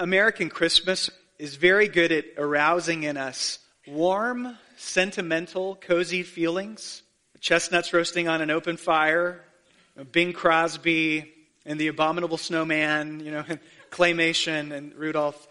American Christmas is very good at arousing in us warm, sentimental, cozy feelings. Chestnuts roasting on an open fire, Bing Crosby and the Abominable Snowman, you know, claymation and Rudolph.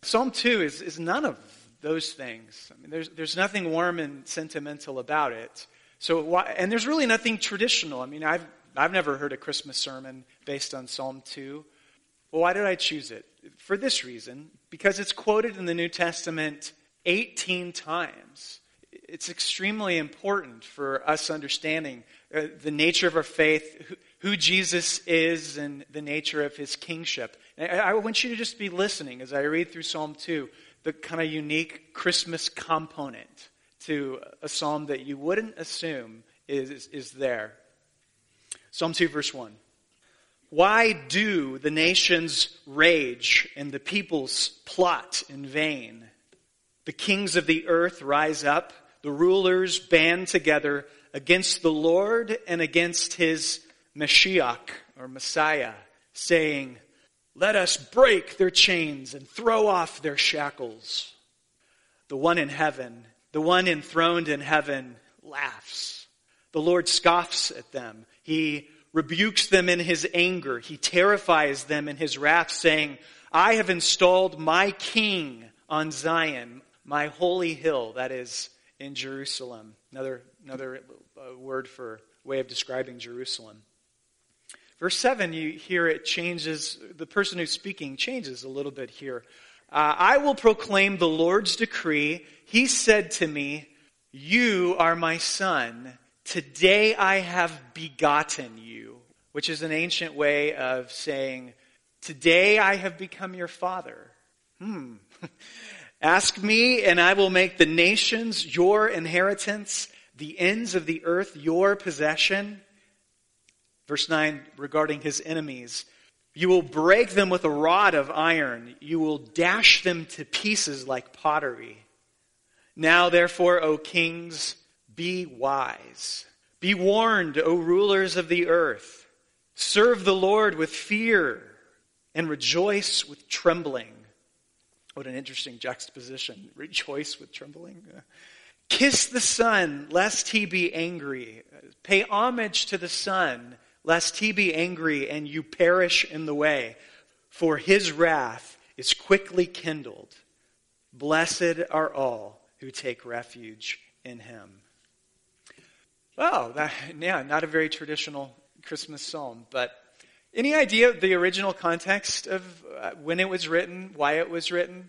Psalm 2 is, is none of those things. I mean, there's, there's nothing warm and sentimental about it. So, and there's really nothing traditional. I mean, I've, I've never heard a Christmas sermon based on Psalm 2. Well, why did I choose it? For this reason because it's quoted in the New Testament 18 times. It's extremely important for us understanding uh, the nature of our faith, who, Jesus is, and the nature of his kingship. I, want you to just be listening as I read through Psalm 2, the kind of unique Christmas component to a psalm that you wouldn't assume is, is there. Psalm 2, verse 1. Why do the nations rage and the peoples plot in vain? The kings of the earth rise up, the rulers band together against the Lord and against his Mashiach or Messiah, saying, Let us break their chains and throw off their shackles. The one in heaven, the one enthroned in heaven, laughs. The Lord scoffs at them. He rebukes them in his anger. He terrifies them in his wrath, saying, I have installed my king on Zion, my holy hill, that is in Jerusalem. Another, another uh, word for way of describing Jerusalem. Verse 7, you hear it changes, the person who's speaking changes a little bit here. Uh, I will proclaim the Lord's decree. He said to me, You are my son. Today I have begotten you, which is an ancient way of saying, Today I have become your father. Hmm. Ask me, and I will make the nations your inheritance, the ends of the earth your possession. Verse 9 regarding his enemies. You will break them with a rod of iron. You will dash them to pieces like pottery. Now, therefore, O kings, be wise. Be warned, O rulers of the earth. Serve the Lord with fear and rejoice with trembling. What an interesting juxtaposition. Rejoice with trembling. Kiss the Son, lest he be angry. Pay homage to the Son, lest he be angry and you perish in the way. For his wrath is quickly kindled. Blessed are all who take refuge in him. Oh, that, yeah, not a very traditional Christmas psalm, but any idea of the original context of uh, when it was written, why it was written?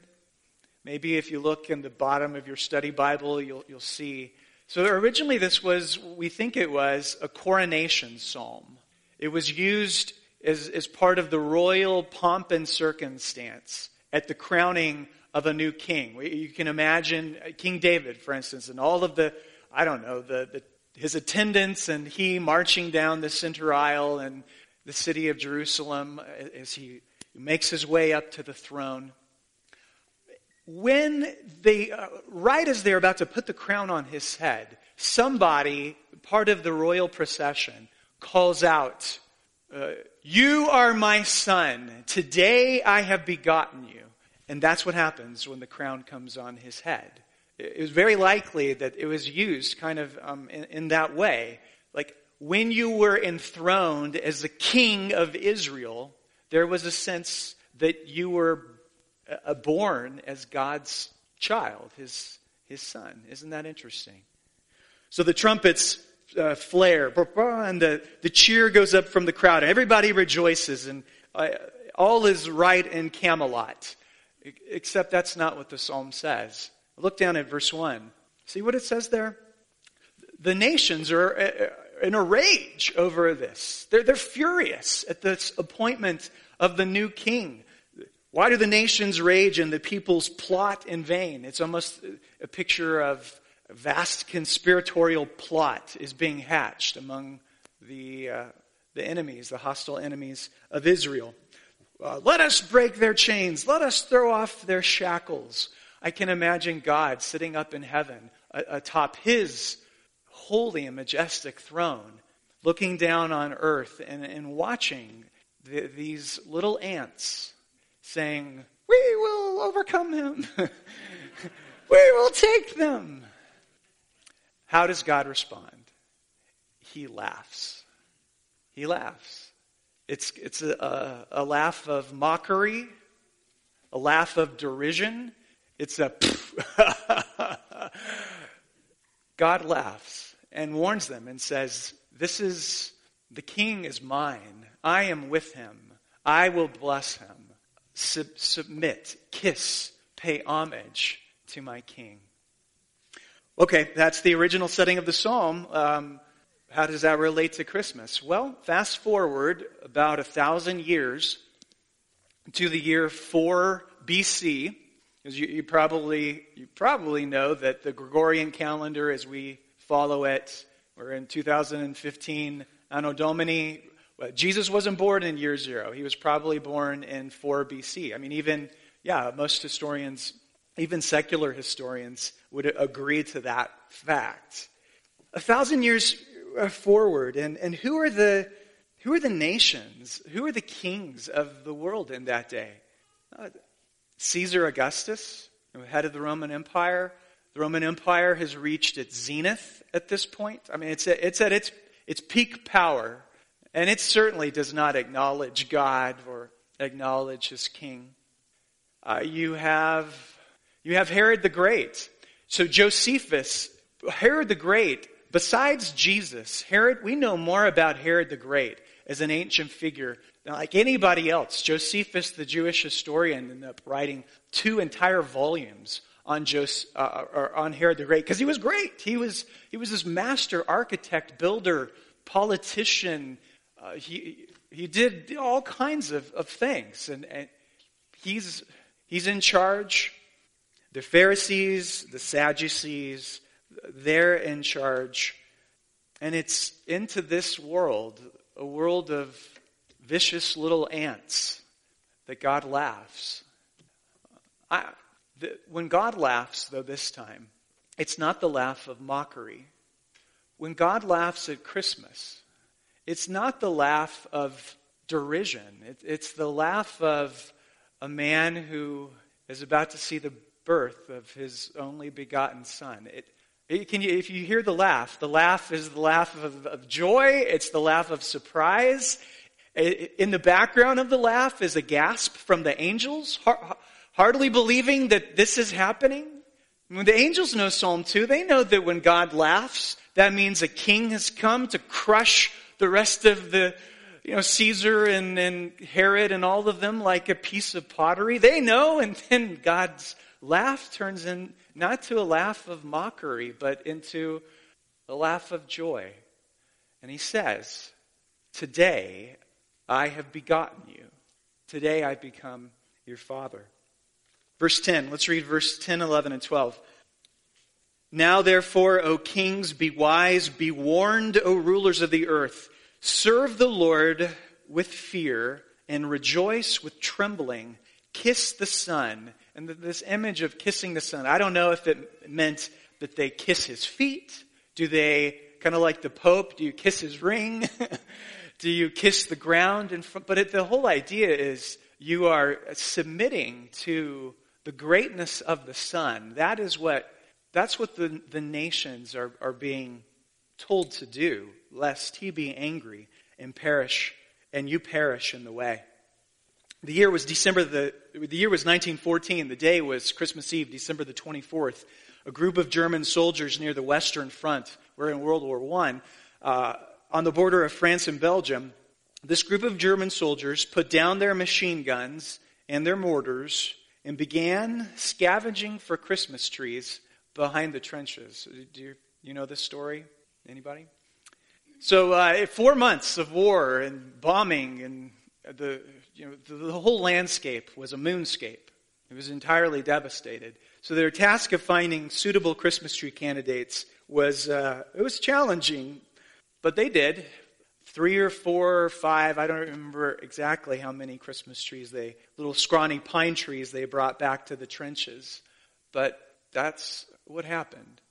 Maybe if you look in the bottom of your study Bible, you'll, you'll see. So originally, this was, we think it was, a coronation psalm. It was used as, as part of the royal pomp and circumstance at the crowning of a new king. You can imagine King David, for instance, and all of the, I don't know, the, the his attendants and he marching down the center aisle in the city of Jerusalem as he makes his way up to the throne. When they, uh, right as they're about to put the crown on his head, somebody, part of the royal procession, calls out, uh, You are my son. Today I have begotten you. And that's what happens when the crown comes on his head it was very likely that it was used kind of um, in, in that way. Like when you were enthroned as the king of Israel, there was a sense that you were uh, born as God's child, his, his son. Isn't that interesting? So the trumpets uh, flare, and the, the cheer goes up from the crowd. Everybody rejoices, and uh, all is right in Camelot. Except that's not what the psalm says. Look down at verse 1. See what it says there? The nations are uh, in a rage over this. They're, they're furious at this appointment of the new king. Why do the nations rage and the peoples plot in vain? It's almost a picture of a vast conspiratorial plot is being hatched among the, uh, the enemies, the hostile enemies of Israel. Uh, let us break their chains. Let us throw off their shackles. I can imagine God sitting up in heaven atop his holy and majestic throne, looking down on earth and, and watching the, these little ants saying, We will overcome him. we will take them. How does God respond? He laughs. He laughs. It's, it's a, a, a laugh of mockery, a laugh of derision. It's a God laughs and warns them and says, This is, the king is mine. I am with him. I will bless him. Sub- submit, kiss, pay homage to my king. Okay, that's the original setting of the psalm. Um, how does that relate to Christmas? Well, fast forward about a thousand years to the year 4 BC. Because you, you, probably, you probably know that the Gregorian calendar, as we follow it, we're in 2015 Anno Domini. Jesus wasn't born in year zero. He was probably born in 4 BC. I mean, even, yeah, most historians, even secular historians, would agree to that fact. A thousand years uh, forward, and, and who are the who are the nations? Who are the kings of the world in that day? Caesar Augustus, head of the Roman Empire. The Roman Empire has reached its zenith at this point. I mean, it's, it's at its, its peak power, and it certainly does not acknowledge God or acknowledge his king. Uh, you have you have Herod the Great. So Josephus, Herod the Great, besides Jesus, Herod, we know more about Herod the Great as an ancient figure than like anybody else. Josephus, the Jewish historian, ended up writing two entire volumes on, uh, or on Herod the Great because he was great. He was, he was this master architect, builder, politician. Uh, he, he did all kinds of, of things. And, and he's, he's in charge. The Pharisees, the Sadducees, they're in charge. And it's into this world, a world of vicious little ants, that God laughs. I, the, when God laughs, though, this time, it's not the laugh of mockery. When God laughs at Christmas, it's not the laugh of derision. It, it's the laugh of a man who is about to see the birth of his only begotten son. It, it can if you hear the laugh, the laugh is the laugh of, of joy, it's the laugh of surprise. In the background of the laugh is a gasp from the angels, hardly believing that this is happening. When the angels know Psalm 2, they know that when God laughs, that means a king has come to crush the rest of the, you know, Caesar and, and Herod and all of them like a piece of pottery. They know, and then God's laugh turns in not to a laugh of mockery, but into a laugh of joy. And he says, Today I have begotten you. Today I've become your father. Verse 10, let's read verse 10, 11, and 12. Now, therefore, O kings, be wise, be warned, O rulers of the earth. Serve the Lord with fear and rejoice with trembling. Kiss the Son and this image of kissing the Son, I don't know if it meant that they kiss his feet. Do they, kind of like the Pope, do you kiss his ring? do you kiss the ground? In front? But it, the whole idea is you are submitting to the greatness of the Son. That is what, that's what the, the nations are, are being told to do, lest he be angry and perish, and you perish in the way. The year was December the, the year was 1914. The day was Christmas Eve, December the 24th. A group of German soldiers near the Western Front, we're in World War I, uh, on the border of France and Belgium, this group of German soldiers put down their machine guns and their mortars and began scavenging for Christmas trees behind the trenches. Do you, you know this story? Anybody? So, uh, four months of war and bombing and the you know, the, the whole landscape was a moonscape. It was entirely devastated. So their task of finding suitable Christmas tree candidates was uh, it was challenging, but they did. Three or four or five, I don't remember exactly how many Christmas trees they, little scrawny pine trees they brought back to the trenches. But that's what happened.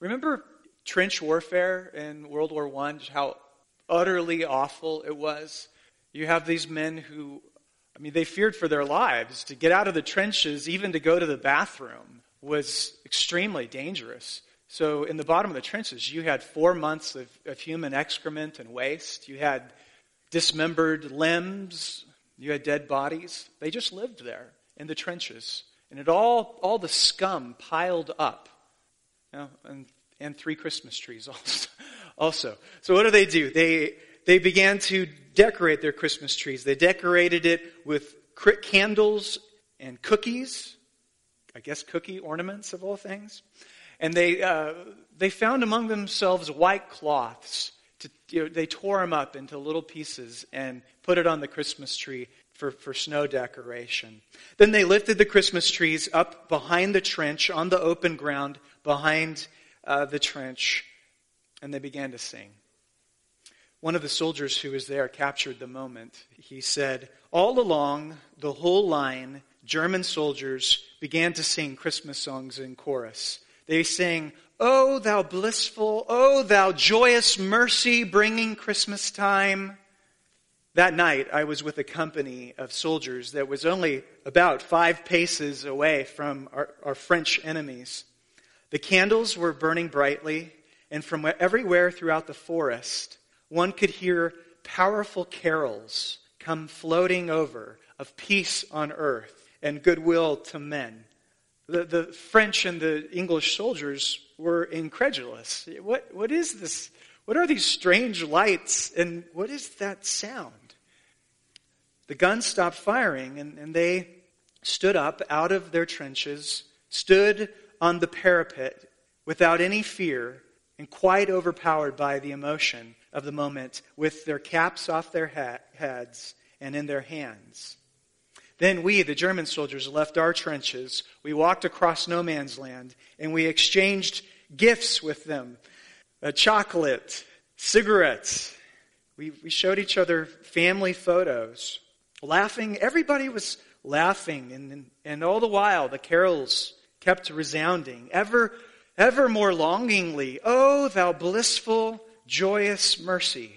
Remember trench warfare in World War I, how utterly awful it was? You have these men who I mean, they feared for their lives. To get out of the trenches, even to go to the bathroom, was extremely dangerous. So, in the bottom of the trenches, you had four months of, of human excrement and waste. You had dismembered limbs. You had dead bodies. They just lived there in the trenches. And it all, all the scum piled up. You know, and, and three Christmas trees also. also. So, what do they do? They, they began to decorate their Christmas trees. They decorated it with candles and cookies. I guess cookie ornaments of all things. And they, uh, they found among themselves white cloths. To, you know, they tore them up into little pieces and put it on the Christmas tree for, for snow decoration. Then they lifted the Christmas trees up behind the trench on the open ground behind uh, the trench, and they began to sing. One of the soldiers who was there captured the moment. He said, All along the whole line, German soldiers began to sing Christmas songs in chorus. They sang, Oh, thou blissful, oh, thou joyous mercy bringing Christmas time. That night, I was with a company of soldiers that was only about five paces away from our, our French enemies. The candles were burning brightly, and from everywhere throughout the forest, one could hear powerful carols come floating over of peace on earth and goodwill to men. The, the French and the English soldiers were incredulous. What, what is this? What are these strange lights? And what is that sound? The guns stopped firing, and, and they stood up out of their trenches, stood on the parapet without any fear, and quite overpowered by the emotion of the moment, with their caps off their ha- heads and in their hands. Then we, the German soldiers, left our trenches. We walked across no man's land and we exchanged gifts with them a chocolate, cigarettes. We, we showed each other family photos, laughing. Everybody was laughing, and, and all the while the carols kept resounding, ever, ever more longingly. Oh, thou blissful, joyous mercy.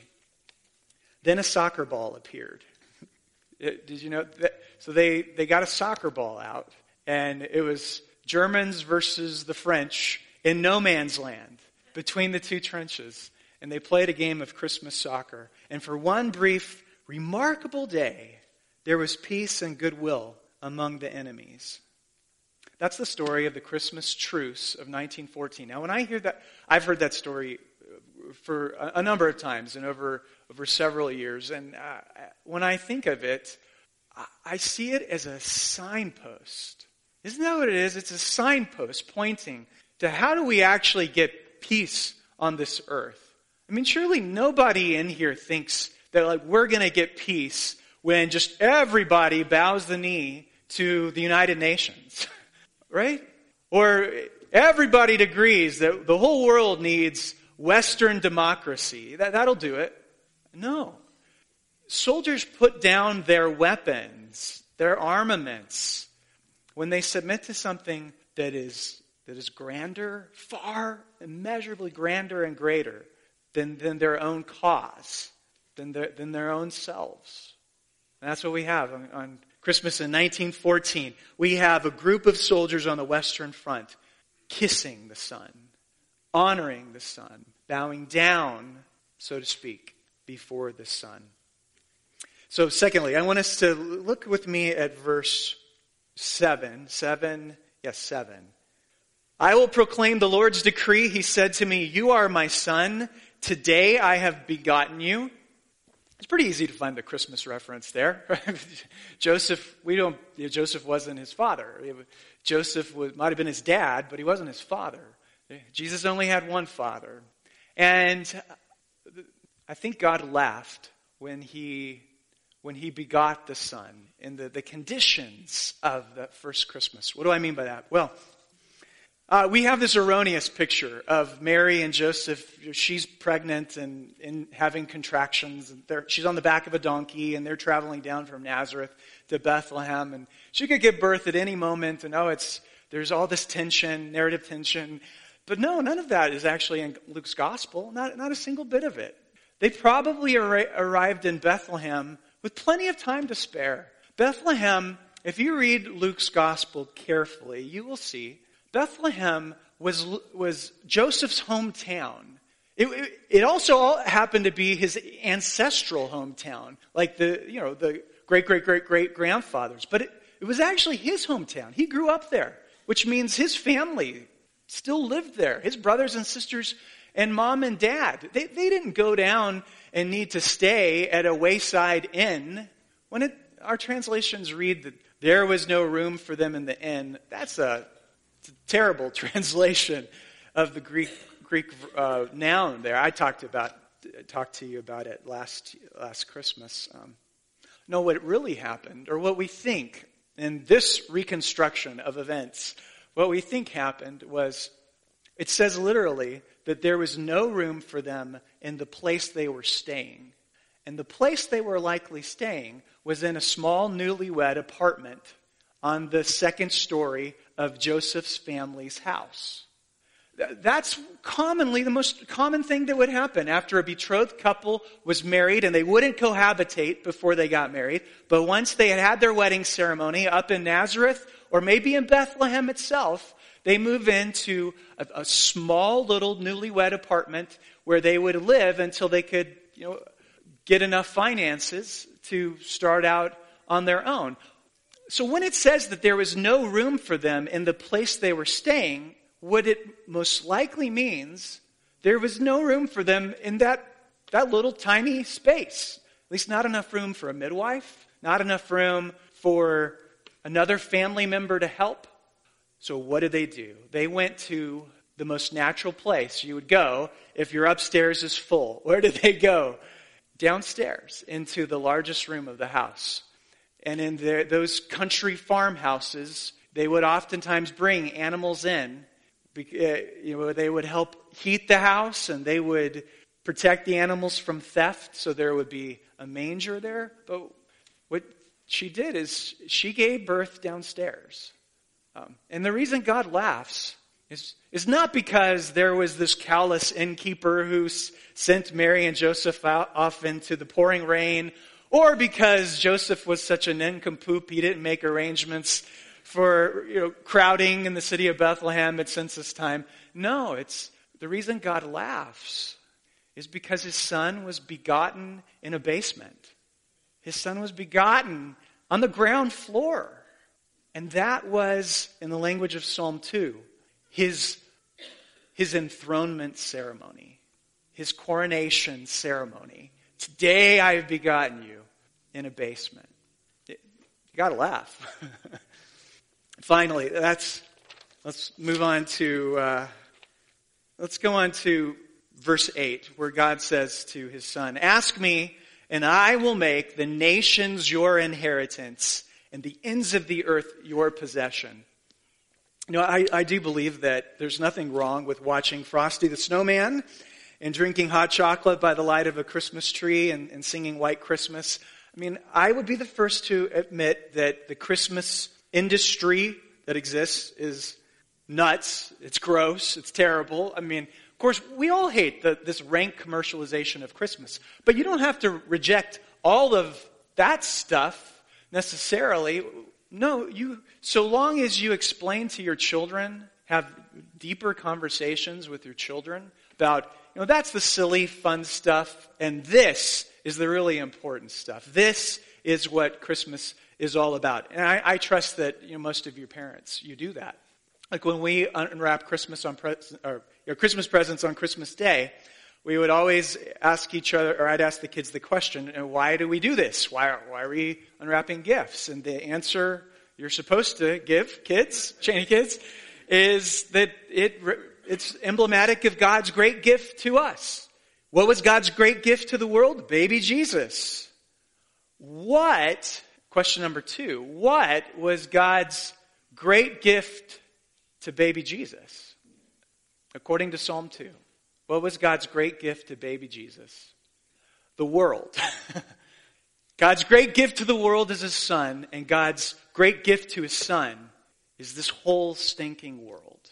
Then a soccer ball appeared. Uh, did you know that? So they, they got a soccer ball out, and it was Germans versus the French in no man's land between the two trenches. And they played a game of Christmas soccer. And for one brief, remarkable day, there was peace and goodwill among the enemies. That's the story of the Christmas truce of 1914. Now, when I hear that, I've heard that story for a, number of times and over, over several years. And uh, when I think of it, I see it as a signpost. Isn't that what it is? It's a signpost pointing to how do we actually get peace on this earth. I mean, surely nobody in here thinks that like we're going to get peace when just everybody bows the knee to the United Nations, right? Or everybody agrees that the whole world needs Western democracy. That, that'll do it. No. Soldiers put down their weapons, their armaments, when they submit to something that is, that is grander, far immeasurably grander and greater than, than their own cause, than their, than their own selves. And that's what we have on, on Christmas in 1914. We have a group of soldiers on the Western Front kissing the Son, honoring the Son, bowing down, so to speak, before the Son. So, secondly, I want us to look with me at verse 7. 7, yes, 7. I will proclaim the Lord's decree. He said to me, You are my son. Today I have begotten you. It's pretty easy to find the Christmas reference there. Joseph, we don't, you know, Joseph wasn't his father. Joseph was, might have been his dad, but he wasn't his father. Jesus only had one father. And I think God laughed when he when he begot the Son in the, the conditions of that first Christmas. What do I mean by that? Well, uh, we have this erroneous picture of Mary and Joseph. She's pregnant and, and having contractions. And she's on the back of a donkey, and they're traveling down from Nazareth to Bethlehem. And she could give birth at any moment. And oh, it's there's all this tension, narrative tension. But no, none of that is actually in Luke's gospel. Not, not a single bit of it. They probably ar- arrived in Bethlehem with plenty of time to spare. Bethlehem, if you read Luke's gospel carefully, you will see Bethlehem was, was Joseph's hometown. It, it, also happened to be his ancestral hometown, like the, you know, the great, great, great, great grandfathers. But it, it was actually his hometown. He grew up there, which means his family still lived there. His brothers and sisters and mom and dad. They, they didn't go down and need to stay at a wayside inn. When it, our translations read that there was no room for them in the inn, that's a, a terrible translation of the Greek, Greek uh, noun there. I talked, about, talked to you about it last, last Christmas. Um, no, what really happened, or what we think in this reconstruction of events, what we think happened was it says literally that there was no room for them in the place they were staying. And the place they were likely staying was in a small newlywed apartment on the second story of Joseph's family's house. That's commonly the most common thing that would happen after a betrothed couple was married and they wouldn't cohabitate before they got married. But once they had had their wedding ceremony up in Nazareth or maybe in Bethlehem itself, they move into a, a small little newlywed apartment where they would live until they could, you know, get enough finances to start out on their own. So when it says that there was no room for them in the place they were staying, what it most likely means there was no room for them in that, that little tiny space. At least not enough room for a midwife, not enough room for another family member to help. So, what did they do? They went to the most natural place you would go if your upstairs is full. Where did they go? Downstairs into the largest room of the house. And in their, those country farmhouses, they would oftentimes bring animals in. Uh, you know, they would help heat the house and they would protect the animals from theft, so there would be a manger there. But what she did is she gave birth downstairs. Um, and the reason God laughs is, is not because there was this callous innkeeper who s- sent Mary and Joseph out, off into the pouring rain, or because Joseph was such an nincompoop he didn't make arrangements for you know, crowding in the city of Bethlehem at census time. No, it's the reason God laughs is because his son was begotten in a basement. His son was begotten on the ground floor. And that was, in the language of Psalm 2, his, his enthronement ceremony, his coronation ceremony. Today I have begotten you in a basement. You got to laugh. Finally, that's, let's move on to, uh, let's go on to verse 8, where God says to his son, Ask me, and I will make the nations your inheritance and the ends of the earth your possession. You know, I, I do believe that there's nothing wrong with watching Frosty the Snowman and drinking hot chocolate by the light of a Christmas tree and, and singing White Christmas. I mean, I would be the first to admit that the Christmas industry that exists is nuts. It's gross. It's terrible. I mean, of course, we all hate the, this rank commercialization of Christmas. But you don't have to reject all of that stuff necessarily. No, you, so long as you explain to your children, have deeper conversations with your children about, you know, that's the silly, fun stuff, and this is the really important stuff. This is what Christmas is all about. And I, I trust that, you know, most of your parents, you do that. Like when we unwrap Christmas on pre- or, you know, Christmas presents on Christmas Day, we would always ask each other, or I'd ask the kids the question, why do we do this? Why are, why are we unwrapping gifts? And the answer you're supposed to give, kids, Cheney kids, is that it, it's emblematic of God's great gift to us. What was God's great gift to the world? Baby Jesus. What, question number two, what was God's great gift to baby Jesus? According to Psalm 2. What was God's great gift to baby Jesus? The world. God's great gift to the world is his son, and God's great gift to his son is this whole stinking world.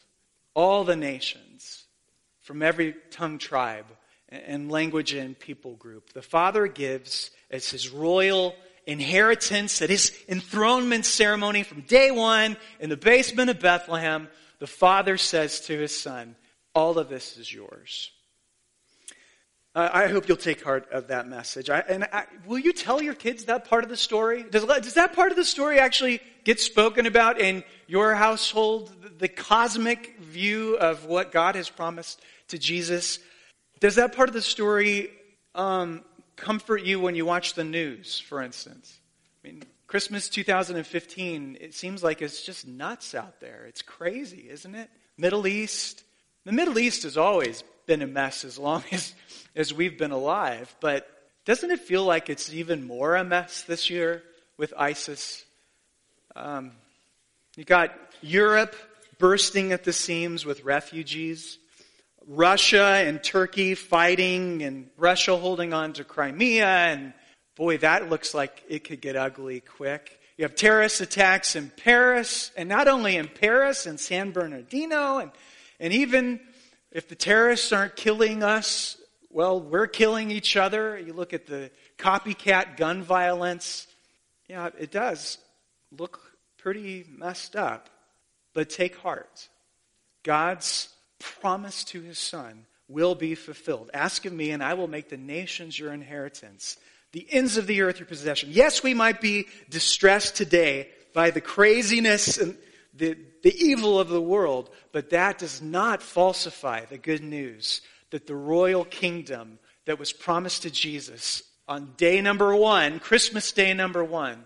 All the nations from every tongue, tribe, and language and people group. The Father gives as his royal inheritance at his enthronement ceremony from day one in the basement of Bethlehem, the father says to his son, All of this is yours. I hope you'll take heart of that message. I, and I, will you tell your kids that part of the story? Does, does that part of the story actually get spoken about in your household? The cosmic view of what God has promised to Jesus? Does that part of the story um, comfort you when you watch the news, for instance? I mean, Christmas 2015, it seems like it's just nuts out there. It's crazy, isn't it? Middle East. The Middle East has always been a mess as long as, as we've been alive, but doesn't it feel like it's even more a mess this year with ISIS? Um, you got Europe bursting at the seams with refugees. Russia and Turkey fighting and Russia holding on to Crimea and boy, that looks like it could get ugly quick. You have terrorist attacks in Paris, and not only in Paris and San Bernardino, and, and even if the terrorists aren't killing us, well, we're killing each other. You look at the copycat gun violence. Yeah, it does look pretty messed up. But take heart. God's promise to his son will be fulfilled. Ask of me, and I will make the nations your inheritance, the ends of the earth your possession. Yes, we might be distressed today by the craziness and the, the evil of the world, but that does not falsify the good news that the royal kingdom that was promised to Jesus on day number one, Christmas day number one,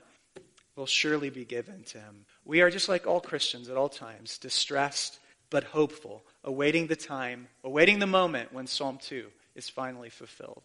will surely be given to him. We are just like all Christians at all times, distressed but hopeful, awaiting the time, awaiting the moment when Psalm 2 is finally fulfilled.